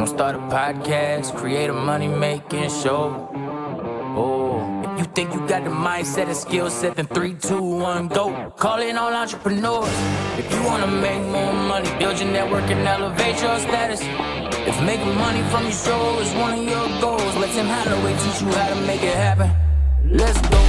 Gonna start a podcast, create a money making show. Oh, if you think you got the mindset and skill set, then three, two, one, go. Call in all entrepreneurs. If you wanna make more money, build your network and elevate your status. If making money from your show is one of your goals, let Tim Holloway teach you how to make it happen. Let's go.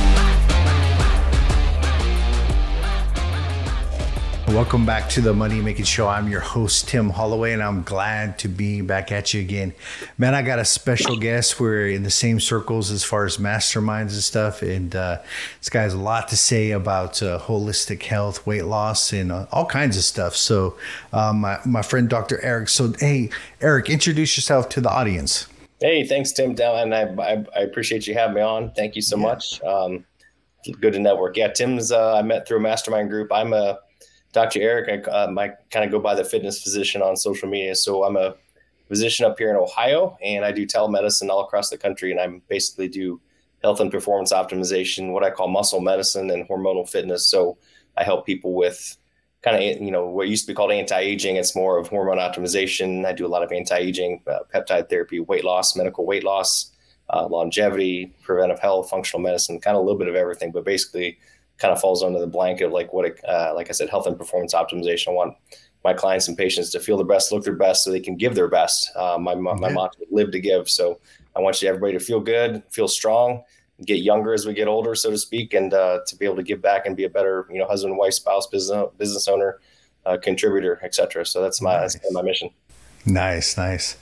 Welcome back to the Money Making Show. I'm your host, Tim Holloway, and I'm glad to be back at you again. Man, I got a special guest. We're in the same circles as far as masterminds and stuff. And uh, this guy has a lot to say about uh, holistic health, weight loss, and uh, all kinds of stuff. So, um, my, my friend, Dr. Eric. So, hey, Eric, introduce yourself to the audience. Hey, thanks, Tim. And I, I, I appreciate you having me on. Thank you so yeah. much. Um, good to network. Yeah, Tim's, uh, I met through a mastermind group. I'm a Dr. Eric, I, um, I kind of go by the fitness physician on social media. So I'm a physician up here in Ohio, and I do telemedicine all across the country. And I basically do health and performance optimization, what I call muscle medicine and hormonal fitness. So I help people with kind of you know what used to be called anti-aging. It's more of hormone optimization. I do a lot of anti-aging, uh, peptide therapy, weight loss, medical weight loss, uh, longevity, preventive health, functional medicine, kind of a little bit of everything. But basically, kind of falls under the blanket of like what, it, uh, like I said, health and performance optimization. I want my clients and patients to feel their best, look their best, so they can give their best. Uh, my my, my motto: live to give. So I want you everybody to feel good, feel strong, get younger as we get older, so to speak, and uh, to be able to give back and be a better, you know, husband, wife, spouse, business business owner, uh, contributor, etc. So that's my nice. that's my mission. Nice, nice.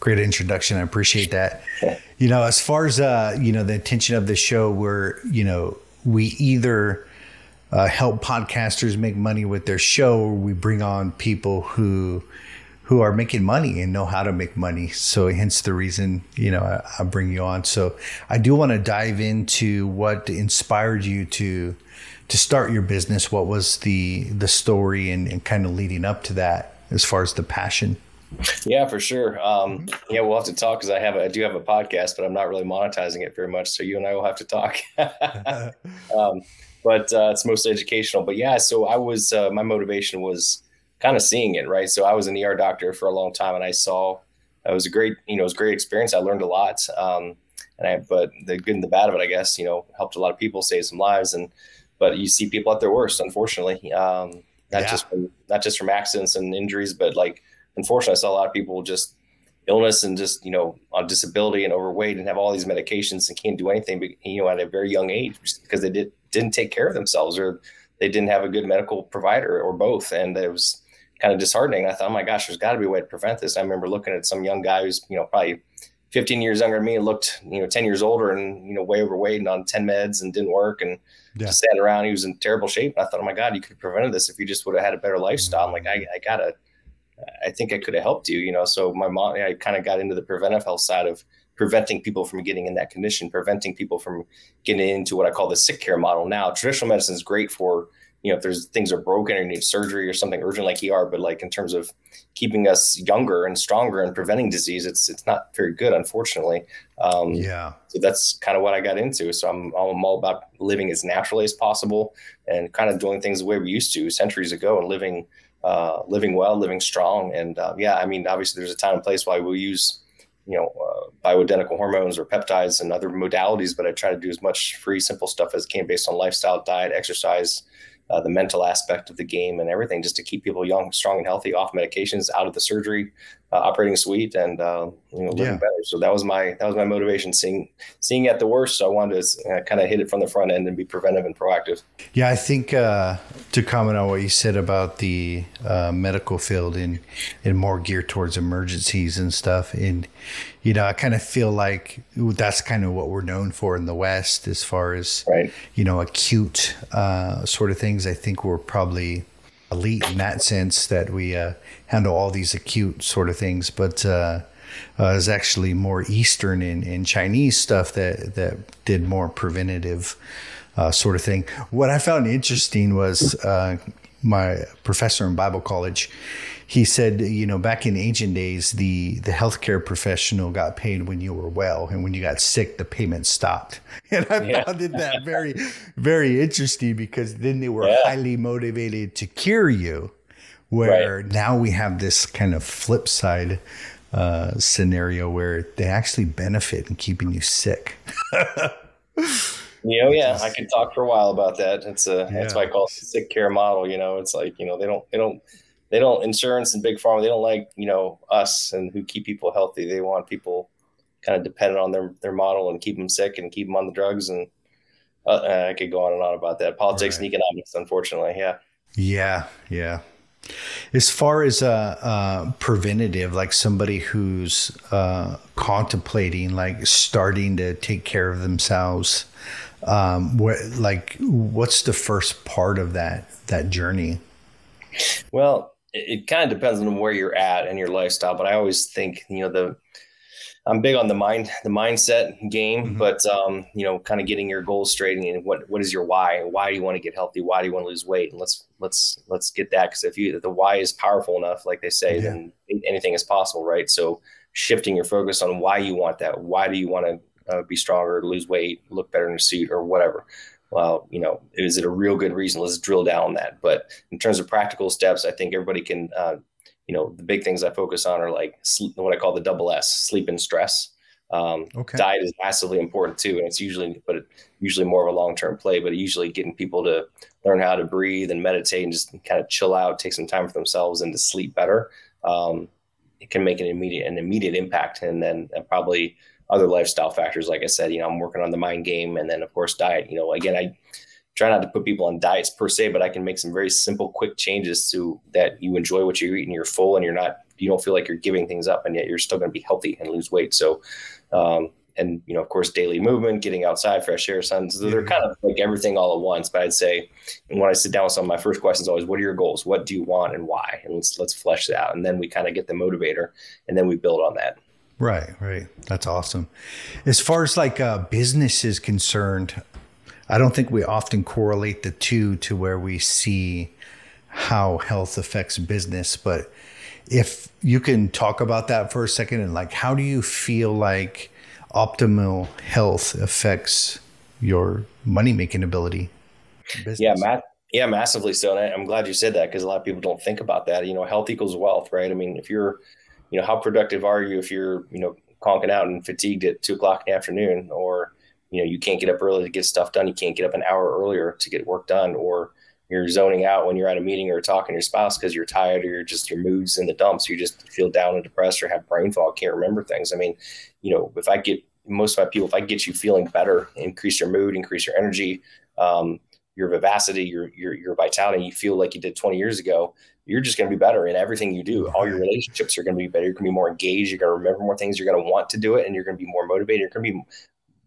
Great introduction. I appreciate that. you know, as far as uh, you know, the intention of the show, we're you know we either uh, help podcasters make money with their show or we bring on people who who are making money and know how to make money. So hence the reason you know I, I bring you on. So i do want to dive into what inspired you to to start your business. What was the the story and, and kind of leading up to that as far as the passion yeah, for sure. Um, yeah, we'll have to talk because I have a, I do have a podcast, but I'm not really monetizing it very much. So you and I will have to talk. um, but uh, it's mostly educational. But yeah, so I was uh, my motivation was kind of seeing it right. So I was an ER doctor for a long time, and I saw it was a great you know it was a great experience. I learned a lot. Um, and I but the good and the bad of it, I guess you know helped a lot of people, save some lives, and but you see people at their worst, unfortunately. Um, not yeah. just from not just from accidents and injuries, but like unfortunately, I saw a lot of people just illness and just you know on disability and overweight and have all these medications and can't do anything but, you know at a very young age because they did didn't take care of themselves or they didn't have a good medical provider or both. And it was kind of disheartening. I thought oh my gosh there's got to be a way to prevent this. I remember looking at some young guy who's you know probably 15 years younger than me and looked you know 10 years older and you know way overweight and on 10 meds and didn't work and yeah. just sat around he was in terrible shape. And i thought oh my god you could have prevented this if you just would have had a better lifestyle. I'm like I, I gotta I think I could have helped you, you know. So my mom, I kind of got into the preventive health side of preventing people from getting in that condition, preventing people from getting into what I call the sick care model. Now, traditional medicine is great for, you know, if there's things are broken or you need surgery or something urgent like ER, but like in terms of keeping us younger and stronger and preventing disease, it's it's not very good, unfortunately. Um, yeah. So that's kind of what I got into. So I'm I'm all about living as naturally as possible and kind of doing things the way we used to centuries ago and living uh, living well, living strong. And uh, yeah, I mean, obviously, there's a time and place why we use, you know, uh, bioidentical hormones or peptides and other modalities, but I try to do as much free, simple stuff as I can based on lifestyle, diet, exercise, uh, the mental aspect of the game and everything just to keep people young, strong, and healthy off medications, out of the surgery, uh, operating suite, and uh, you know living yeah. better. So that was my that was my motivation. Seeing seeing at the worst, so I wanted to uh, kind of hit it from the front end and be preventive and proactive. Yeah, I think uh, to comment on what you said about the uh, medical field and and more geared towards emergencies and stuff, and you know, I kind of feel like that's kind of what we're known for in the West as far as, right. you know, acute uh, sort of things. I think we're probably elite in that sense that we uh, handle all these acute sort of things. But uh, uh, it's actually more Eastern and Chinese stuff that, that did more preventative uh, sort of thing. What I found interesting was uh, my professor in Bible college he said, you know, back in ancient days, the the healthcare professional got paid when you were well, and when you got sick, the payment stopped. And I yeah. found it that very, very interesting because then they were yeah. highly motivated to cure you. Where right. now we have this kind of flip side uh, scenario where they actually benefit in keeping you sick. You know, yeah, I could talk for a while about that. It's a yeah. that's why I call it the sick care model. You know, it's like you know they don't they don't they don't insurance and big pharma. They don't like you know us and who keep people healthy. They want people kind of dependent on their their model and keep them sick and keep them on the drugs. And uh, I could go on and on about that. Politics right. and economics, unfortunately, yeah. Yeah, yeah. As far as uh, uh, preventative, like somebody who's uh, contemplating, like starting to take care of themselves, um, what like what's the first part of that that journey? Well, it, it kind of depends on where you're at and your lifestyle, but I always think you know the I'm big on the mind, the mindset game, mm-hmm. but um, you know, kind of getting your goals straight and what what is your why? Why do you want to get healthy? Why do you want to lose weight? And let's let's let's get that because if you the why is powerful enough, like they say, yeah. then anything is possible, right? So shifting your focus on why you want that. Why do you want to uh, be stronger, lose weight, look better in a suit, or whatever. Well, you know, is it a real good reason? Let's drill down on that. But in terms of practical steps, I think everybody can, uh, you know, the big things I focus on are like sleep, what I call the double S: sleep and stress. Um, okay. Diet is massively important too, and it's usually, but it, usually more of a long term play. But usually getting people to learn how to breathe and meditate and just kind of chill out, take some time for themselves, and to sleep better. Um, it can make an immediate an immediate impact, and then uh, probably other lifestyle factors. Like I said, you know, I'm working on the mind game, and then of course diet. You know, again, I try not to put people on diets per se, but I can make some very simple, quick changes to that you enjoy what you eat and you're full and you're not, you don't feel like you're giving things up, and yet you're still going to be healthy and lose weight. So, um, and you know, of course, daily movement, getting outside, fresh air, sun. So they're kind of like everything all at once. But I'd say, and when I sit down with some of my first questions, always, what are your goals? What do you want and why? And let's let's flesh that out, and then we kind of get the motivator, and then we build on that. Right, right. That's awesome. As far as like uh, business is concerned, I don't think we often correlate the two to where we see how health affects business. But if you can talk about that for a second and like, how do you feel like optimal health affects your money making ability? Business? Yeah, Matt. Yeah, massively so. And I'm glad you said that because a lot of people don't think about that. You know, health equals wealth, right? I mean, if you're you know, how productive are you if you're, you know, conking out and fatigued at two o'clock in the afternoon, or, you know, you can't get up early to get stuff done. You can't get up an hour earlier to get work done, or you're zoning out when you're at a meeting or talking to your spouse because you're tired or you're just your mood's in the dumps. You just feel down and depressed or have brain fog, can't remember things. I mean, you know, if I get most of my people, if I get you feeling better, increase your mood, increase your energy, um, your vivacity, your, your your vitality, you feel like you did 20 years ago, you're just going to be better in everything you do. All your relationships are going to be better. You're going to be more engaged. You're going to remember more things. You're going to want to do it, and you're going to be more motivated. You're going to be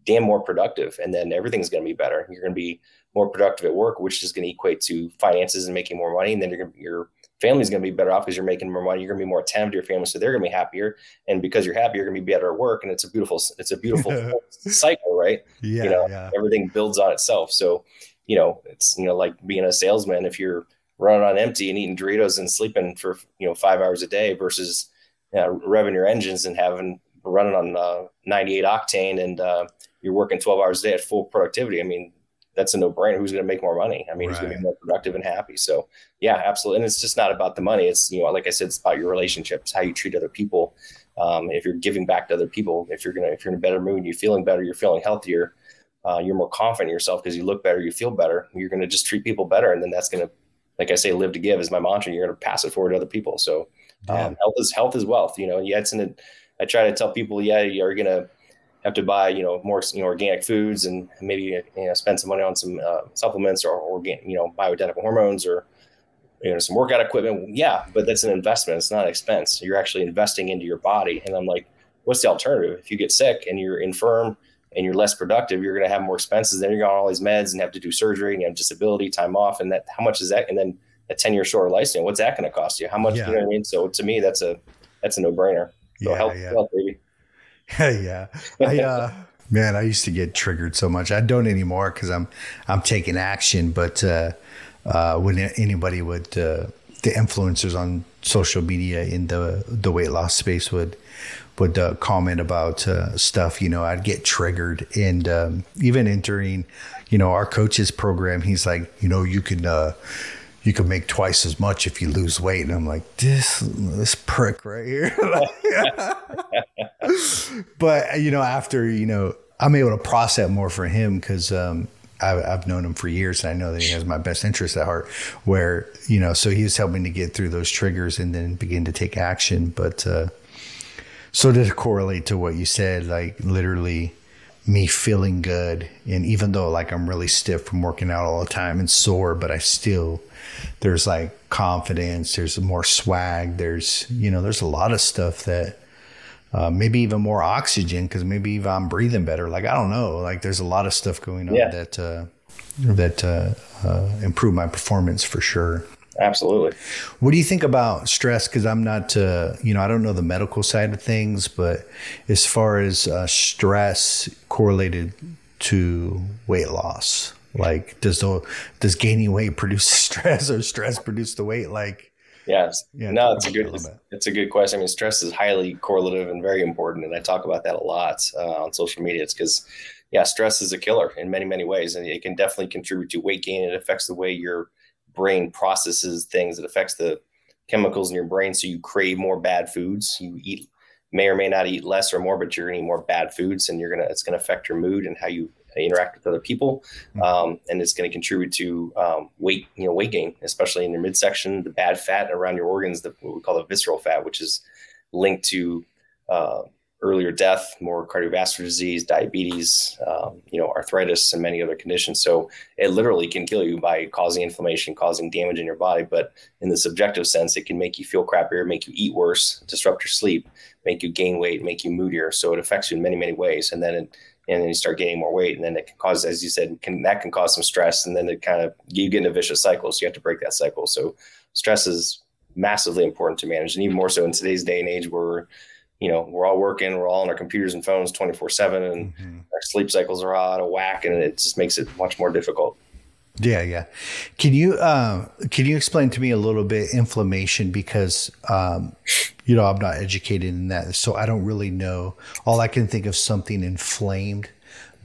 damn more productive, and then everything's going to be better. You're going to be more productive at work, which is going to equate to finances and making more money. And then to, your family's going to be better off because you're making more money. You're going to be more attentive to your family, so they're going to be happier. And because you're happy, you're going to be better at work. And it's a beautiful, it's a beautiful cycle, right? Yeah, you know, yeah. everything builds on itself. So, you know, it's you know like being a salesman. If you're running on empty and eating Doritos and sleeping for you know five hours a day versus you know, revving your engines and having running on uh, 98 octane and uh, you're working 12 hours a day at full productivity. I mean, that's a no brainer. Who's going to make more money? I mean, right. who's going to be more productive and happy? So, yeah, absolutely. And it's just not about the money. It's you know, like I said, it's about your relationships, how you treat other people. Um, if you're giving back to other people, if you're gonna, if you're in a better mood, you're feeling better, you're feeling healthier, uh, you're more confident in yourself because you look better, you feel better. You're going to just treat people better, and then that's going to like I say, live to give is my mantra. You're going to pass it forward to other people. So um, health is health is wealth. You know, yeah, it's in I try to tell people, yeah, you're going to have to buy, you know, more you know, organic foods and maybe you know spend some money on some uh, supplements or organic, you know, bioidentical hormones or you know some workout equipment. Yeah, but that's an investment. It's not an expense. You're actually investing into your body. And I'm like, what's the alternative? If you get sick and you're infirm and you're less productive, you're going to have more expenses. Then you're going on all these meds and have to do surgery and you have disability, time off, and that how much is that? And then a ten year short license, what's that going to cost you? How much? Yeah. You know what I mean? So to me, that's a that's a no brainer. So yeah, health, yeah. health, baby. yeah, I, uh, man, I used to get triggered so much. I don't anymore because I'm I'm taking action. But uh, uh, when anybody would uh, the influencers on social media in the the weight loss space would would uh, comment about uh, stuff, you know, I'd get triggered. And um, even entering, you know, our coaches program, he's like, you know, you can, uh, you can make twice as much if you lose weight. And I'm like, this this prick right here. but you know, after you know, I'm able to process more for him because um, I, have known him for years, and I know that he has my best interest at heart. Where you know, so he was helping to get through those triggers and then begin to take action. But uh, so to correlate to what you said, like literally me feeling good, and even though like I'm really stiff from working out all the time and sore, but I still there's like confidence, there's more swag, there's you know, there's a lot of stuff that uh, maybe even more oxygen because maybe even I'm breathing better. Like I don't know. Like there's a lot of stuff going on yeah. that uh, that uh, uh, improve my performance for sure. Absolutely. What do you think about stress? Because I'm not, uh, you know, I don't know the medical side of things, but as far as uh, stress correlated to weight loss, like does the does gaining weight produce stress or stress produce the weight? Like Yes. Yeah, no, it's a good it's, it's, a good question. I mean, stress is highly correlative and very important, and I talk about that a lot uh, on social media. It's because, yeah, stress is a killer in many many ways, and it can definitely contribute to weight gain. It affects the way your brain processes things. It affects the chemicals in your brain, so you crave more bad foods. You eat may or may not eat less or more, but you're gonna more bad foods, and you're gonna it's gonna affect your mood and how you interact with other people, hmm. um, and it's going to contribute to um, weight, you know, weight gain, especially in your midsection, the bad fat around your organs, the, what we call the visceral fat, which is linked to uh, earlier death, more cardiovascular disease, diabetes, um, you know, arthritis, and many other conditions. So it literally can kill you by causing inflammation, causing damage in your body. But in the subjective sense, it can make you feel crappier, make you eat worse, disrupt your sleep, make you gain weight, make you moodier. So it affects you in many, many ways. And then it and then you start gaining more weight, and then it can cause, as you said, can, that can cause some stress, and then it kind of you get in a vicious cycle. So you have to break that cycle. So stress is massively important to manage, and even more so in today's day and age, where you know we're all working, we're all on our computers and phones twenty four seven, and mm-hmm. our sleep cycles are all out of whack, and it just makes it much more difficult. Yeah, yeah. Can you uh, can you explain to me a little bit inflammation because um, you know I'm not educated in that, so I don't really know. All I can think of something inflamed,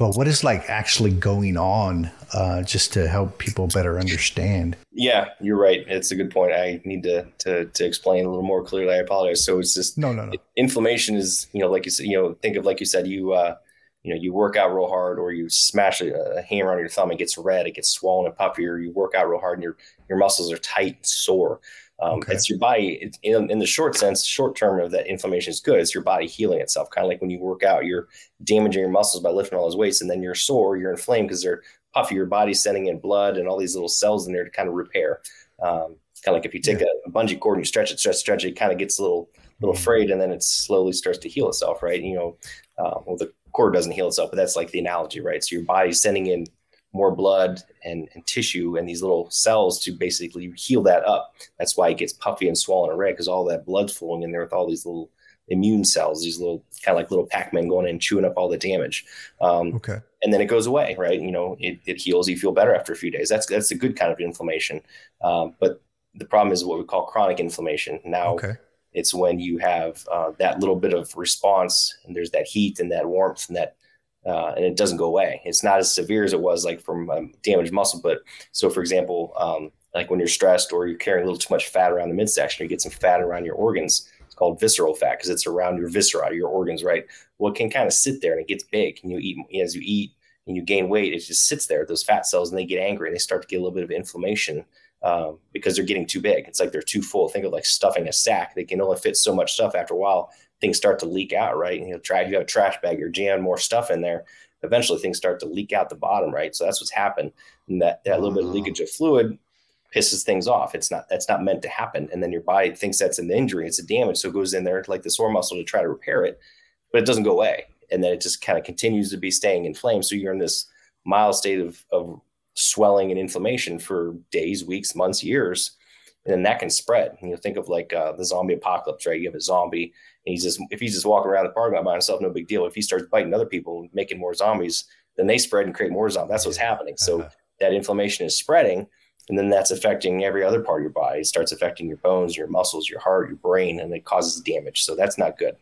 but what is like actually going on? Uh, just to help people better understand. Yeah, you're right. It's a good point. I need to to to explain a little more clearly. I apologize. So it's just no, no, no. Inflammation is you know like you said. You know, think of like you said. You uh, you know, you work out real hard or you smash a, a, hammer on your thumb, it gets red, it gets swollen and puffy, or you work out real hard and your, your muscles are tight and sore. Um, okay. It's your body it's in, in, the short sense, short term of that inflammation is good. It's your body healing itself. Kind of like when you work out, you're damaging your muscles by lifting all those weights and then you're sore, you're inflamed because they're puffy. Your body's sending in blood and all these little cells in there to kind of repair. Um, kind of like if you take yeah. a, a, bungee cord and you stretch it, stretch, stretch it, it kind of gets a little, little mm-hmm. frayed and then it slowly starts to heal itself, right? You know, uh, well, the cord doesn't heal itself, but that's like the analogy, right? So your body's sending in more blood and, and tissue and these little cells to basically heal that up. That's why it gets puffy and swollen and red because all that blood's flowing in there with all these little immune cells, these little kind of like little Pac-Man going in and chewing up all the damage. Um, okay. And then it goes away, right? You know, it, it heals. You feel better after a few days. That's that's a good kind of inflammation. Um, but the problem is what we call chronic inflammation. Now, okay. It's when you have uh, that little bit of response and there's that heat and that warmth and that, uh, and it doesn't go away. It's not as severe as it was like from um, damaged muscle. But so, for example, um, like when you're stressed or you're carrying a little too much fat around the midsection, you get some fat around your organs. It's called visceral fat because it's around your viscera, your organs, right? Well, it can kind of sit there and it gets big. And you eat as you eat and you gain weight, it just sits there, those fat cells, and they get angry and they start to get a little bit of inflammation um, because they're getting too big. It's like they're too full. Think of like stuffing a sack. They can only fit so much stuff. After a while, things start to leak out, right? And you know, try you have a trash bag, you're jamming more stuff in there. Eventually, things start to leak out the bottom, right? So that's what's happened. And that that little bit of mm-hmm. leakage of fluid pisses things off. It's not that's not meant to happen. And then your body thinks that's an injury, it's a damage, so it goes in there like the sore muscle to try to repair it, but it doesn't go away. And then it just kind of continues to be staying inflamed. So you're in this mild state of, of swelling and inflammation for days, weeks, months, years, and then that can spread. You know, think of like uh, the zombie apocalypse, right? You have a zombie, and he's just if he's just walking around the parking lot by himself, no big deal. If he starts biting other people, making more zombies, then they spread and create more zombies. That's what's happening. So uh-huh. that inflammation is spreading, and then that's affecting every other part of your body. It starts affecting your bones, your muscles, your heart, your brain, and it causes damage. So that's not good.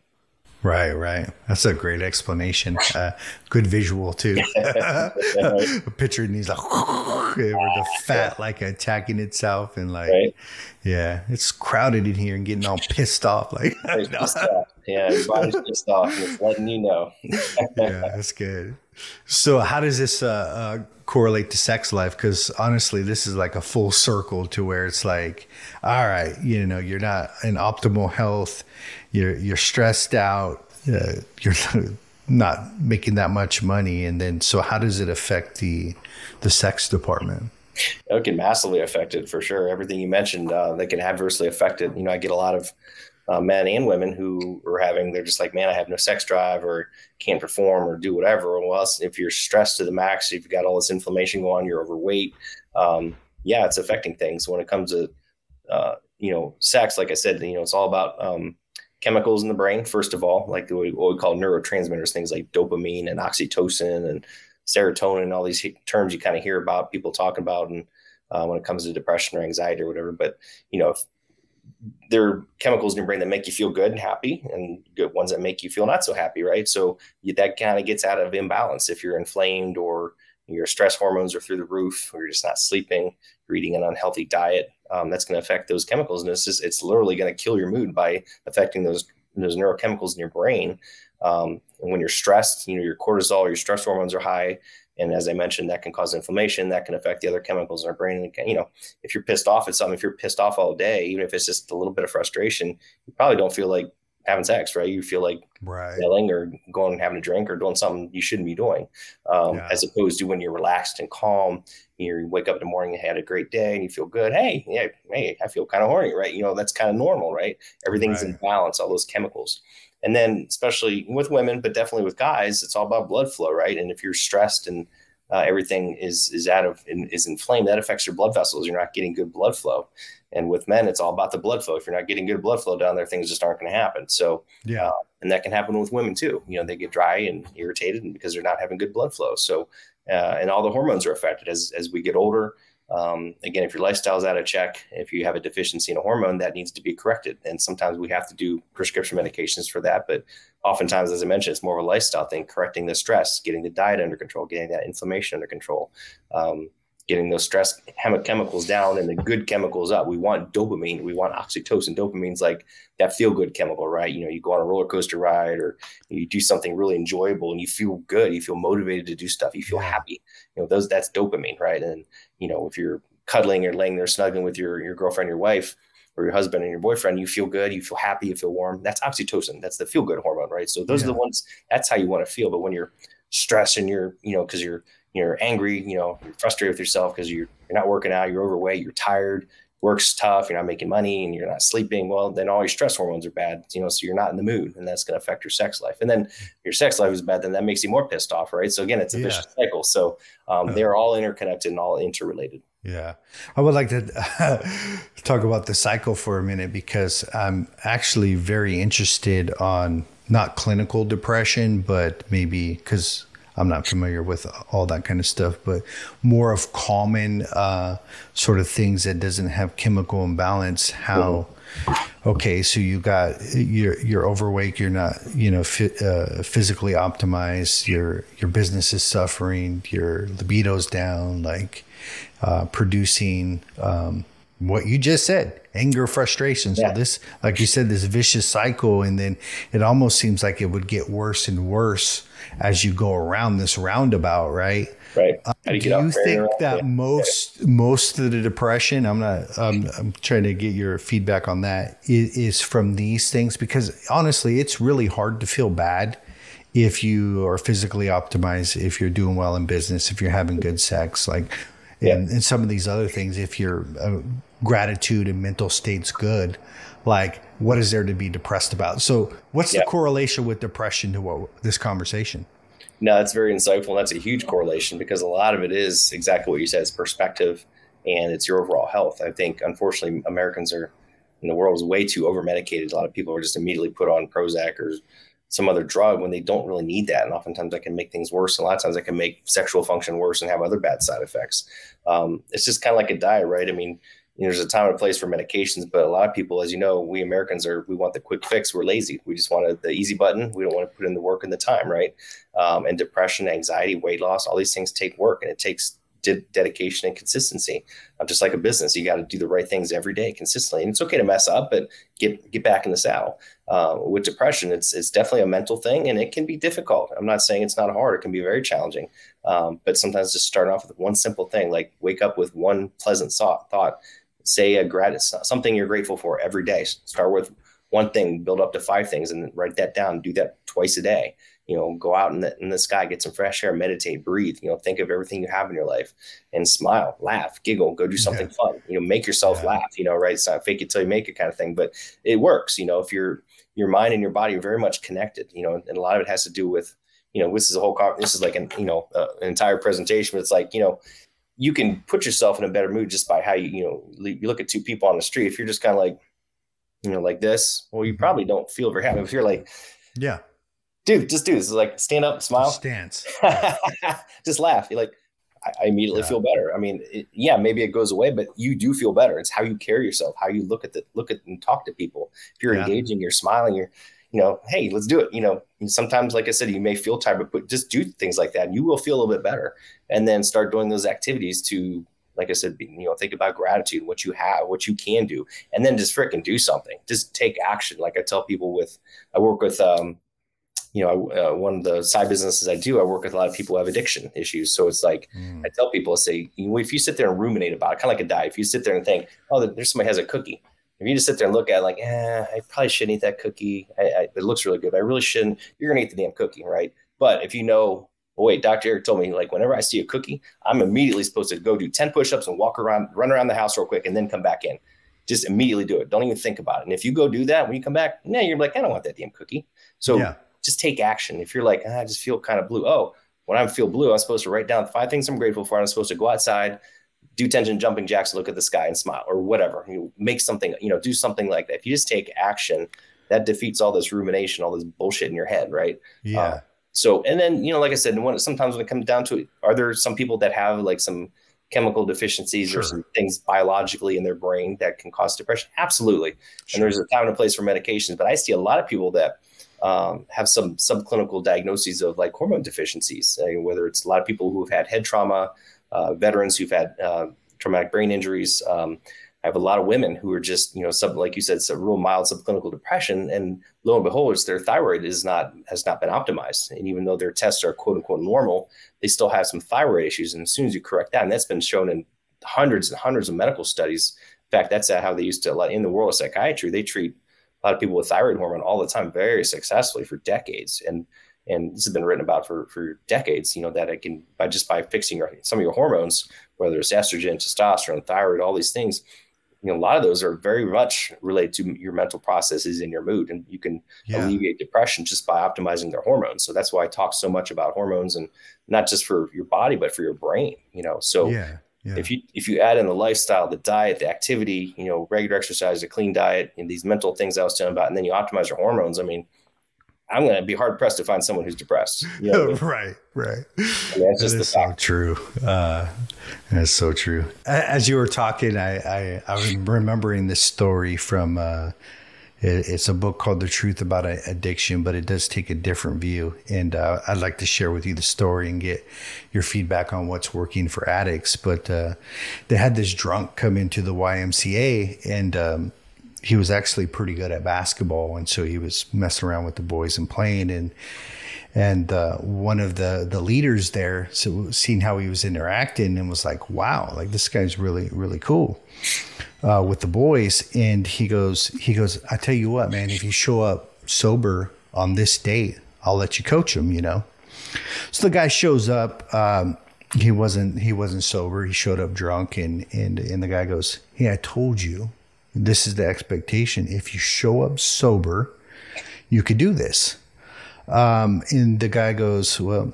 Right, right. That's a great explanation. Uh, good visual too. Picturing these like or the fat like attacking itself and like, right. yeah, it's crowded in here and getting all pissed off. Like, no. yeah, your body's pissed off it's letting you know. yeah, that's good. So, how does this uh, uh, correlate to sex life? Because honestly, this is like a full circle to where it's like, all right, you know, you're not in optimal health, you're you're stressed out, uh, you're not making that much money, and then so how does it affect the the sex department? It can massively affect it for sure. Everything you mentioned, uh, they can adversely affect it. You know, I get a lot of uh, men and women who are having they're just like man i have no sex drive or can't perform or do whatever well if you're stressed to the max you've got all this inflammation going on you're overweight um, yeah it's affecting things when it comes to uh, you know sex like i said you know it's all about um, chemicals in the brain first of all like what we, call neurotransmitters things like dopamine and oxytocin and serotonin all these terms you kind of hear about people talking about and uh, when it comes to depression or anxiety or whatever but you know there are chemicals in your brain that make you feel good and happy and good ones that make you feel not so happy right? So you, that kind of gets out of imbalance. If you're inflamed or your stress hormones are through the roof or you're just not sleeping you're eating an unhealthy diet um, that's going to affect those chemicals and it's just it's literally going to kill your mood by affecting those those neurochemicals in your brain um, and when you're stressed you know your cortisol your stress hormones are high and as I mentioned, that can cause inflammation. That can affect the other chemicals in our brain. And can, you know, if you're pissed off at something, if you're pissed off all day, even if it's just a little bit of frustration, you probably don't feel like having sex, right? You feel like right. yelling or going and having a drink or doing something you shouldn't be doing, um, yeah. as opposed to when you're relaxed and calm. You wake up in the morning and had a great day and you feel good. Hey, yeah, hey, I feel kind of horny, right? You know, that's kind of normal, right? Everything's right. in balance, all those chemicals. And then, especially with women, but definitely with guys, it's all about blood flow, right? And if you're stressed and uh, everything is is out of is inflamed, that affects your blood vessels. You're not getting good blood flow. And with men, it's all about the blood flow. If you're not getting good blood flow down there, things just aren't going to happen. So, yeah, uh, and that can happen with women too. You know, they get dry and irritated because they're not having good blood flow. So, uh, and all the hormones are affected as as we get older. Um, again, if your lifestyle is out of check, if you have a deficiency in a hormone, that needs to be corrected. And sometimes we have to do prescription medications for that. But oftentimes, as I mentioned, it's more of a lifestyle thing, correcting the stress, getting the diet under control, getting that inflammation under control. Um, getting those stress chemicals down and the good chemicals up. We want dopamine. We want oxytocin. Dopamine's like that feel good chemical, right? You know, you go on a roller coaster ride or you do something really enjoyable and you feel good. You feel motivated to do stuff. You feel happy. You know, those that's dopamine, right? And you know, if you're cuddling or laying there snuggling with your your girlfriend, your wife, or your husband and your boyfriend, you feel good, you feel happy, you feel warm. That's oxytocin. That's the feel good hormone, right? So those yeah. are the ones. That's how you want to feel. But when you're stressed and you're, you know, because you're you're angry, you know, you're frustrated with yourself because you're you're not working out, you're overweight, you're tired, work's tough, you're not making money, and you're not sleeping. Well, then all your stress hormones are bad, you know, so you're not in the mood, and that's going to affect your sex life. And then your sex life is bad, then that makes you more pissed off, right? So again, it's a yeah. vicious cycle. So um, they're all interconnected and all interrelated. Yeah. I would like to uh, talk about the cycle for a minute because I'm actually very interested on not clinical depression, but maybe because I'm not familiar with all that kind of stuff, but more of common uh, sort of things that doesn't have chemical imbalance. How okay, so you got you're you're overweight, you're not you know uh, physically optimized, your your business is suffering, your libido's down, like uh, producing um, what you just said anger frustration so yeah. this like you said this vicious cycle and then it almost seems like it would get worse and worse as you go around this roundabout, right? Right. Uh, do you, you think that yeah. most most of the depression? I'm not. Um, I'm trying to get your feedback on that. Is, is from these things because honestly, it's really hard to feel bad if you are physically optimized, if you're doing well in business, if you're having good sex, like, yeah. and, and some of these other things, if your uh, gratitude and mental state's good, like what is there to be depressed about? So, what's yeah. the correlation with depression to what this conversation? No, that's very insightful. That's a huge correlation because a lot of it is exactly what you said. It's perspective and it's your overall health. I think, unfortunately, Americans are in the world is way too over medicated. A lot of people are just immediately put on Prozac or some other drug when they don't really need that. And oftentimes that can make things worse. And a lot of times that can make sexual function worse and have other bad side effects. Um, it's just kind of like a diet, right? I mean, you know, there's a time and a place for medications, but a lot of people, as you know, we Americans are we want the quick fix. We're lazy. We just want the easy button. We don't want to put in the work and the time, right? Um, and depression, anxiety, weight loss, all these things take work, and it takes de- dedication and consistency. I'm just like a business. You got to do the right things every day consistently. And it's okay to mess up, but get get back in the saddle. Uh, with depression, it's it's definitely a mental thing, and it can be difficult. I'm not saying it's not hard. It can be very challenging. Um, but sometimes just start off with one simple thing, like wake up with one pleasant thought. Say a grat- something you're grateful for every day. Start with one thing, build up to five things, and write that down. Do that twice a day you know, go out in the, in the sky, get some fresh air, meditate, breathe, you know, think of everything you have in your life and smile, laugh, giggle, go do something yeah. fun, you know, make yourself yeah. laugh, you know, right. It's not fake it till you make it kind of thing, but it works, you know, if your, your mind and your body are very much connected, you know, and a lot of it has to do with, you know, this is a whole, this is like an, you know, uh, an entire presentation, but it's like, you know, you can put yourself in a better mood just by how you, you know, you look at two people on the street. If you're just kind of like, you know, like this, well, you mm-hmm. probably don't feel very happy. If you're like, yeah, dude, just do this. Like stand up, smile, stance, just laugh. You're like, I, immediately yeah. feel better. I mean, it, yeah, maybe it goes away, but you do feel better. It's how you carry yourself, how you look at the look at and talk to people. If you're yeah. engaging, you're smiling, you're, you know, hey, let's do it. You know, sometimes, like I said, you may feel tired, but just do things like that, and you will feel a little bit better. And then start doing those activities to like I said, you know, think about gratitude, what you have, what you can do, and then just freaking do something. Just take action. Like I tell people with, I work with um, you know, uh, one of the side businesses I do, I work with a lot of people who have addiction issues. So it's like mm. I tell people, I say, you know, if you sit there and ruminate about it, kind of like a diet, if you sit there and think, oh, there's somebody has a cookie. If you just sit there and look at it like, eh, I probably shouldn't eat that cookie. I, I, it looks really good. but I really shouldn't. You're gonna eat the damn cookie, right? But if you know, well, wait, Dr. Eric told me like whenever I see a cookie, I'm immediately supposed to go do 10 push-ups and walk around, run around the house real quick, and then come back in. Just immediately do it. Don't even think about it. And if you go do that, when you come back, nah, you're like, I don't want that damn cookie. So yeah just take action. If you're like, ah, I just feel kind of blue. Oh, when I feel blue, I'm supposed to write down five things I'm grateful for. I'm supposed to go outside, do 10 jumping jacks, look at the sky and smile or whatever. You make something, you know, do something like that. If you just take action, that defeats all this rumination, all this bullshit in your head, right? Yeah. Uh, so, and then, you know, like I said, when, sometimes when it comes down to it, are there some people that have like some chemical deficiencies sure. or some things biologically in their brain that can cause depression? Absolutely. Sure. And there's a time and a place for medications, but I see a lot of people that um, have some subclinical diagnoses of like hormone deficiencies, uh, whether it's a lot of people who have had head trauma, uh, veterans who've had uh, traumatic brain injuries. Um, I have a lot of women who are just, you know, like you said, a real mild subclinical depression, and lo and behold, it's their thyroid is not has not been optimized, and even though their tests are quote unquote normal, they still have some thyroid issues. And as soon as you correct that, and that's been shown in hundreds and hundreds of medical studies. In fact, that's how they used to in the world of psychiatry. They treat a lot of people with thyroid hormone all the time very successfully for decades. And and this has been written about for for decades you know that it can by just by fixing your, some of your hormones whether it's estrogen testosterone thyroid all these things you know a lot of those are very much related to your mental processes and your mood. And you can yeah. alleviate depression just by optimizing their hormones. So that's why i talk so much about hormones and not just for your body but for your brain you know? So yeah yeah. If you if you add in the lifestyle, the diet, the activity, you know, regular exercise, a clean diet, and these mental things I was telling about, and then you optimize your hormones. I mean, I'm going to be hard pressed to find someone who's depressed. You know right, right. I mean, that's just so true. Uh, that's so true. As you were talking, I I, I was remembering this story from. Uh, it's a book called The Truth About Addiction, but it does take a different view. And uh, I'd like to share with you the story and get your feedback on what's working for addicts. But uh, they had this drunk come into the YMCA, and um, he was actually pretty good at basketball. And so he was messing around with the boys and playing. And and uh, one of the the leaders there, so seeing how he was interacting, and was like, "Wow, like this guy's really really cool." Uh, with the boys, and he goes, he goes, I tell you what, man, if you show up sober on this date, I'll let you coach him. You know. So the guy shows up. Um, he wasn't he wasn't sober. He showed up drunk, and and and the guy goes, "Hey, I told you, this is the expectation. If you show up sober, you could do this." Um, and the guy goes, "Well,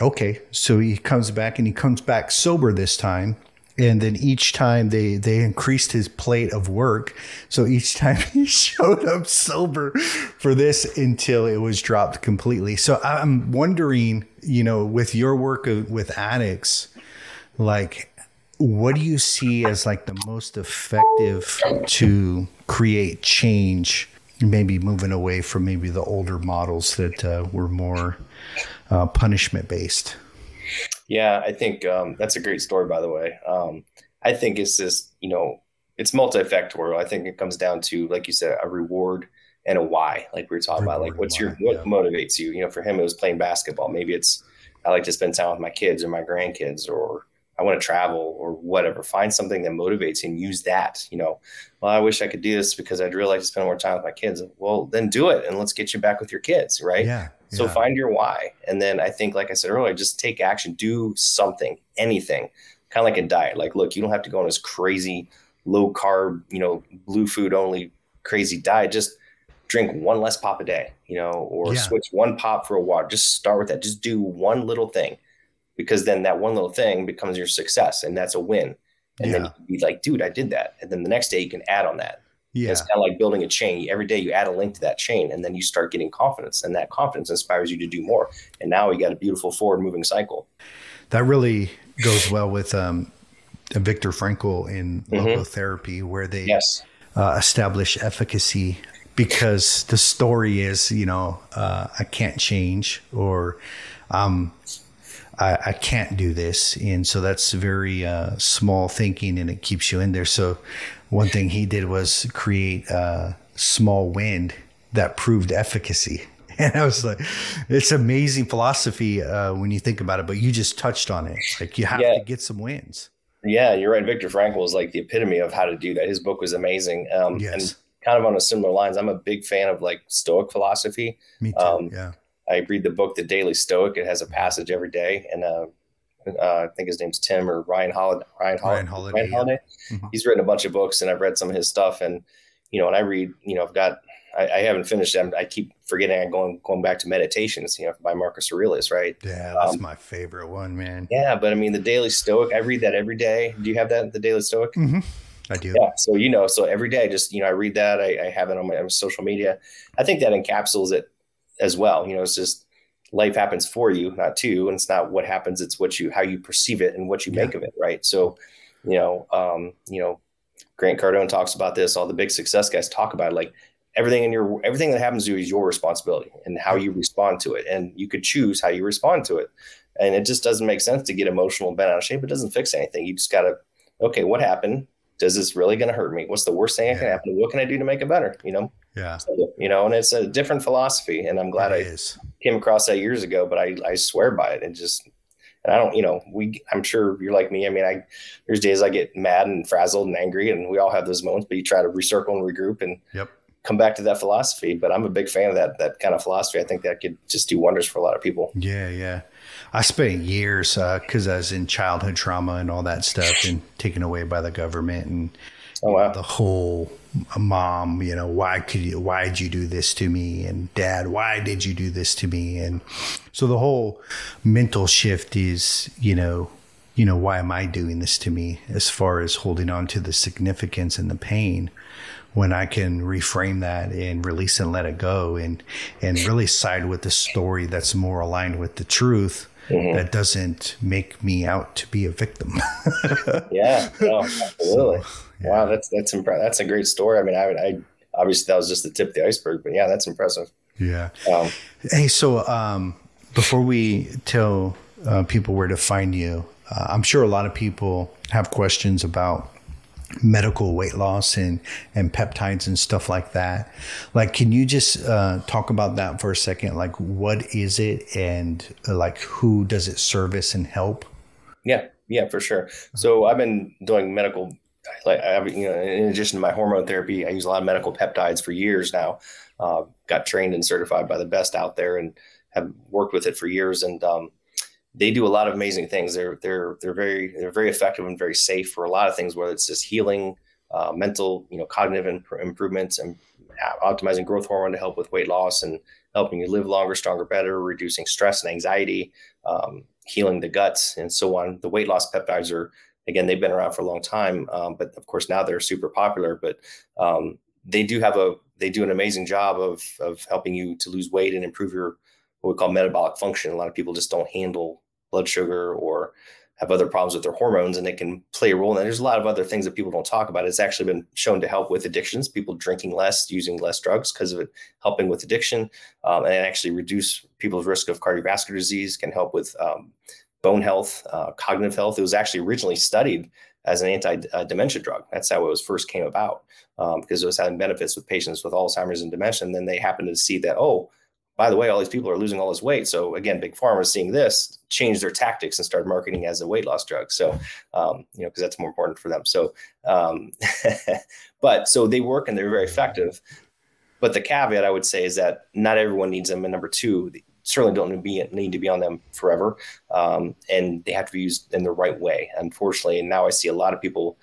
okay." So he comes back, and he comes back sober this time and then each time they they increased his plate of work so each time he showed up sober for this until it was dropped completely so i'm wondering you know with your work with addicts like what do you see as like the most effective to create change? Maybe moving away from maybe the older models that uh, were more uh, punishment based. Yeah, I think um, that's a great story, by the way. Um, I think it's just, you know, it's multifactorial. I think it comes down to, like you said, a reward and a why. Like we were talking reward about, like what's your what yeah. motivates you? You know, for him, it was playing basketball. Maybe it's I like to spend time with my kids or my grandkids, or I want to travel or whatever. Find something that motivates and use that. You know, well, I wish I could do this because I'd really like to spend more time with my kids. Well, then do it and let's get you back with your kids, right? Yeah. So yeah. find your why. And then I think, like I said earlier, just take action, do something, anything, kind of like a diet. Like, look, you don't have to go on this crazy low carb, you know, blue food only crazy diet. Just drink one less pop a day, you know, or yeah. switch one pop for a water. Just start with that. Just do one little thing because then that one little thing becomes your success and that's a win. And yeah. then you can be like, dude, I did that. And then the next day you can add on that. Yeah. It's kind of like building a chain. Every day you add a link to that chain and then you start getting confidence and that confidence inspires you to do more. And now we got a beautiful forward moving cycle. That really goes well with um, Viktor Frankl in mm-hmm. logotherapy, where they yes. uh, establish efficacy because the story is, you know, uh, I can't change or um, I, I, can't do this. And so that's very uh, small thinking and it keeps you in there. So one thing he did was create a small wind that proved efficacy. And I was like, it's amazing philosophy uh, when you think about it, but you just touched on it. Like you have yeah. to get some wins. Yeah, you're right. Viktor Frankl is like the epitome of how to do that. His book was amazing. Um, yes. And kind of on a similar lines, I'm a big fan of like Stoic philosophy. Me too. Um, yeah. I read the book, The Daily Stoic. It has a passage every day, and uh, uh, I think his name's Tim or Ryan Holiday. Ryan, Hol- Ryan Holiday. Ryan Holiday. Yeah. Mm-hmm. He's written a bunch of books, and I've read some of his stuff. And you know, and I read, you know, I've got, I, I haven't finished them. I keep forgetting. I'm going going back to Meditations, you know, by Marcus Aurelius, right? Yeah, that's um, my favorite one, man. Yeah, but I mean, the Daily Stoic. I read that every day. Do you have that? The Daily Stoic. Mm-hmm. I do. Yeah. So you know, so every day, just you know, I read that. I, I have it on my, on social media. I think that encapsulates it as well. You know, it's just life happens for you, not to you, and it's not what happens. It's what you how you perceive it and what you yeah. make of it, right? So, you know, um, you know, Grant Cardone talks about this. All the big success guys talk about it, like everything in your everything that happens to you is your responsibility and how you respond to it, and you could choose how you respond to it. And it just doesn't make sense to get emotional and bent out of shape. It doesn't fix anything. You just gotta, okay, what happened? Does this really going to hurt me? What's the worst thing that can happen? What can I do to make it better? You know? Yeah. So, you know, and it's a different philosophy, and I'm glad it I is. came across that years ago. But I I swear by it, and just and I don't, you know, we I'm sure you're like me. I mean, I there's days I get mad and frazzled and angry, and we all have those moments. But you try to recircle and regroup and yep. come back to that philosophy. But I'm a big fan of that that kind of philosophy. I think that could just do wonders for a lot of people. Yeah, yeah. I spent years because uh, I was in childhood trauma and all that stuff, and taken away by the government and oh, wow. the whole mom, you know, why could you, why did you do this to me? And dad, why did you do this to me? And so the whole mental shift is, you know, you know, why am I doing this to me? As far as holding on to the significance and the pain, when I can reframe that and release and let it go, and and really side with the story that's more aligned with the truth, mm-hmm. that doesn't make me out to be a victim. yeah, no, absolutely. So, yeah. Wow, that's that's impressive. That's a great story. I mean, I, I obviously that was just the tip of the iceberg, but yeah, that's impressive. Yeah. Um, hey, so um, before we tell uh, people where to find you, uh, I'm sure a lot of people have questions about medical weight loss and and peptides and stuff like that. Like can you just uh, talk about that for a second? Like what is it and uh, like who does it service and help? Yeah yeah for sure. So i've been doing medical like I, you know in addition to my hormone therapy i use a lot of medical peptides for years now. Uh, got trained and certified by the best out there and have worked with it for years. And um, they do a lot of amazing things. They're they're they're very they're very effective and very safe for a lot of things, whether it's just healing, uh, mental, you know, cognitive imp- improvements, and optimizing growth hormone to help with weight loss and helping you live longer, stronger, better, reducing stress and anxiety, um, healing the guts, and so on. The weight loss peptides are again they've been around for a long time, um, but of course now they're super popular. But um, they do have a they do an amazing job of of helping you to lose weight and improve your what we call metabolic function. A lot of people just don't handle blood sugar or have other problems with their hormones and it can play a role. And there's a lot of other things that people don't talk about. It's actually been shown to help with addictions, people drinking less, using less drugs because of it helping with addiction, um, and actually reduce people's risk of cardiovascular disease, can help with um, bone health, uh, cognitive health. It was actually originally studied as an anti-dementia drug. That's how it was first came about um, because it was having benefits with patients with Alzheimer's and dementia. And then they happened to see that, oh, by the way, all these people are losing all this weight. So again, big pharma seeing this change their tactics and start marketing as a weight loss drug. So, um, you know, because that's more important for them. So, um, but so they work and they're very effective. But the caveat I would say is that not everyone needs them. And number two, certainly don't need to be, need to be on them forever. Um, and they have to be used in the right way, unfortunately. And now I see a lot of people,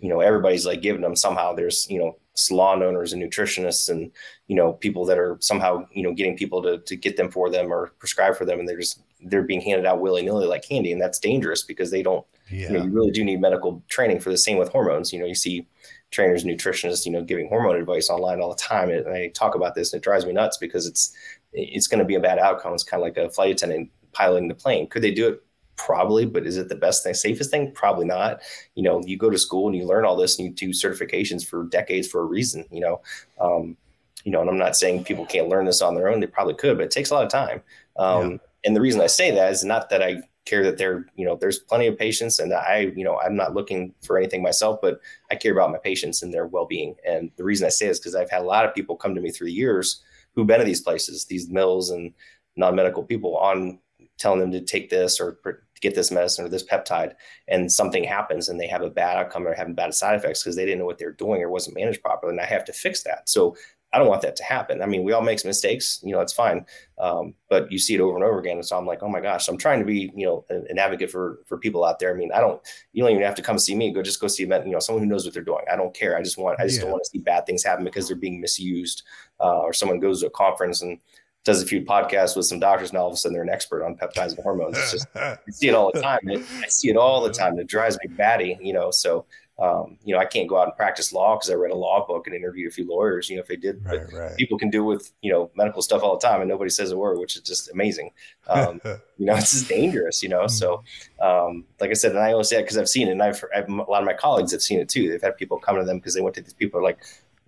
you know, everybody's like giving them somehow. There's, you know, salon owners and nutritionists and you know people that are somehow you know getting people to, to get them for them or prescribe for them and they're just they're being handed out willy-nilly like candy and that's dangerous because they don't yeah. you know you really do need medical training for the same with hormones. You know you see trainers nutritionists you know giving hormone advice online all the time and i talk about this and it drives me nuts because it's it's going to be a bad outcome. It's kind of like a flight attendant piloting the plane. Could they do it probably but is it the best thing safest thing? Probably not. You know you go to school and you learn all this and you do certifications for decades for a reason you know? Um, you know and i'm not saying people can't learn this on their own they probably could but it takes a lot of time. Um, yeah. and the reason i say that is not that i care that they're you know there's plenty of patients and i you know i'm not looking for anything myself but i care about my patients and their well-being. And the reason i say is because i've had a lot of people come to me through the years who've been to these places these mills and non-medical people on telling them to take this or get this medicine or this peptide and something happens and they have a bad outcome or having bad side effects because they didn't know what they're doing or wasn't managed properly and i have to fix that. So i don't want that to happen. I mean we all make mistakes you know it's fine um, but you see it over and over again and so i'm like oh my gosh i'm trying to be you know an advocate for for people out there. I mean i don't you don't even have to come see me go just go see you know someone who knows what they're doing. I don't care. I just want i just yeah. don't want to see bad things happen because they're being misused uh, or someone goes to a conference and does a few podcasts with some doctors, and all of a sudden they're an expert on peptides and hormones. It's just I see it all the time. It, I see it all the time. It drives me batty, you know. So um, you know, I can't go out and practice law because I read a law book and interviewed a few lawyers. You know, if they did, right, right. people can do with you know medical stuff all the time, and nobody says a word, which is just amazing. Um, you know, it's just dangerous. You know, mm. so um, like I said, and I only say that because I've seen it, and I've, I've, a lot of my colleagues have seen it too. They've had people come to them because they went to these people like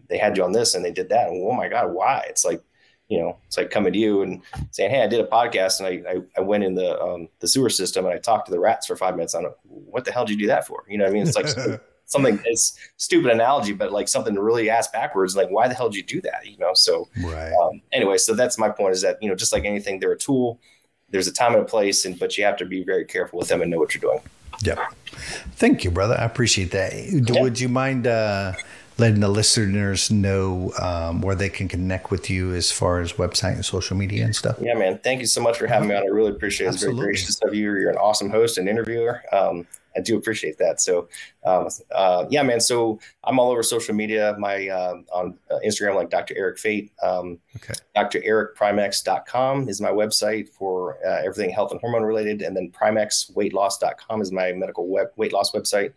they had you on this and they did that, and oh my god, why? It's like you know, it's like coming to you and saying, "Hey, I did a podcast and I I, I went in the um, the sewer system and I talked to the rats for five minutes on it. What the hell did you do that for? You know, what I mean, it's like something. It's stupid analogy, but like something to really ask backwards. Like, why the hell did you do that? You know. So right. Um, anyway, so that's my point. Is that you know, just like anything, they're a tool. There's a time and a place, and but you have to be very careful with them and know what you're doing. Yeah. Thank you, brother. I appreciate that. Yeah. Would you mind? Uh, letting the listeners know um, where they can connect with you as far as website and social media and stuff. Yeah, man. Thank you so much for having me on. I really appreciate it. It's very gracious of you. You're an awesome host and interviewer. Um, I do appreciate that. So, um, uh, yeah, man. So I'm all over social media. My uh, on uh, Instagram, like Dr. Eric Fete. Um, okay. DrEricPrimex.com is my website for uh, everything health and hormone related, and then PrimexWeightLoss.com is my medical web, weight loss website.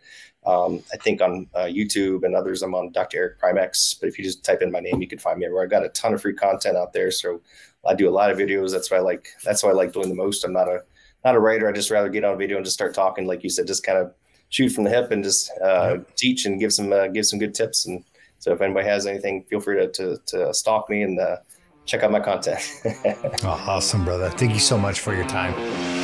Um, I think on uh, YouTube and others, I'm on Dr. Eric Primex. But if you just type in my name, you can find me everywhere. I've got a ton of free content out there, so I do a lot of videos. That's why I like. That's why I like doing the most. I'm not a not a writer. I just rather get on video and just start talking, like you said, just kind of shoot from the hip and just uh, teach and give some uh, give some good tips. And so, if anybody has anything, feel free to to, to stalk me and uh, check out my content. oh, awesome, brother! Thank you so much for your time.